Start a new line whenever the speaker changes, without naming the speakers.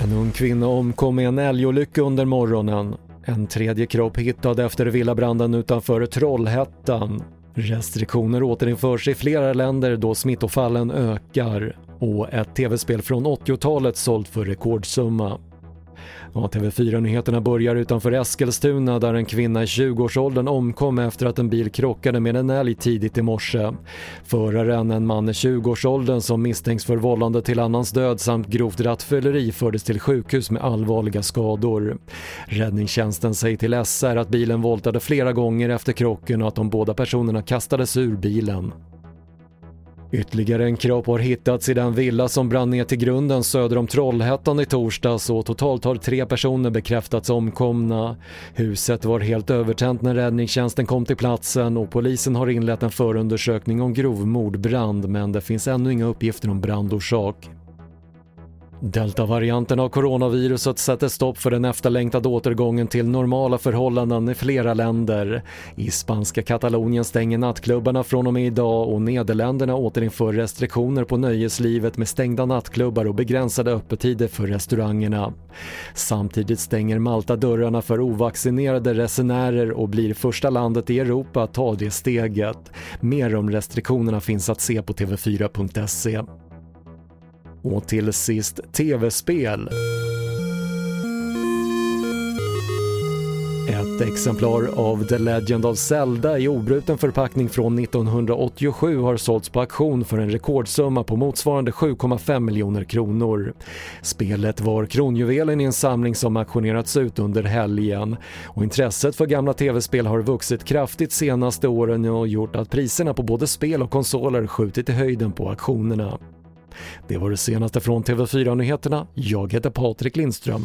En ung kvinna omkom i en älgolycka under morgonen. En tredje kropp hittad efter villabranden utanför Trollhättan. Restriktioner återinförs i flera länder då smittofallen ökar och ett tv-spel från 80-talet sålt för rekordsumma. Ja, TV4-nyheterna börjar utanför Eskilstuna där en kvinna i 20-årsåldern omkom efter att en bil krockade med en älg tidigt i morse. Föraren, en man i 20-årsåldern som misstänks för vållande till annans död samt grovt rattfylleri fördes till sjukhus med allvarliga skador. Räddningstjänsten säger till SR att bilen voltade flera gånger efter krocken och att de båda personerna kastades ur bilen. Ytterligare en kropp har hittats i den villa som brann ner till grunden söder om Trollhättan i torsdags och totalt har tre personer bekräftats omkomna. Huset var helt övertänt när räddningstjänsten kom till platsen och polisen har inlett en förundersökning om grov mordbrand men det finns ännu inga uppgifter om brandorsak. Deltavarianten av coronaviruset sätter stopp för den efterlängtade återgången till normala förhållanden i flera länder. I spanska Katalonien stänger nattklubbarna från och med idag och Nederländerna återinför restriktioner på nöjeslivet med stängda nattklubbar och begränsade öppettider för restaurangerna. Samtidigt stänger Malta dörrarna för ovaccinerade resenärer och blir första landet i Europa att ta det steget. Mer om restriktionerna finns att se på tv4.se. Och till sist tv-spel. Ett exemplar av The Legend of Zelda i obruten förpackning från 1987 har sålts på auktion för en rekordsumma på motsvarande 7,5 miljoner kronor. Spelet var kronjuvelen i en samling som auktionerats ut under helgen och intresset för gamla tv-spel har vuxit kraftigt senaste åren och gjort att priserna på både spel och konsoler skjutit i höjden på auktionerna. Det var det senaste från TV4 Nyheterna. Jag heter Patrik Lindström.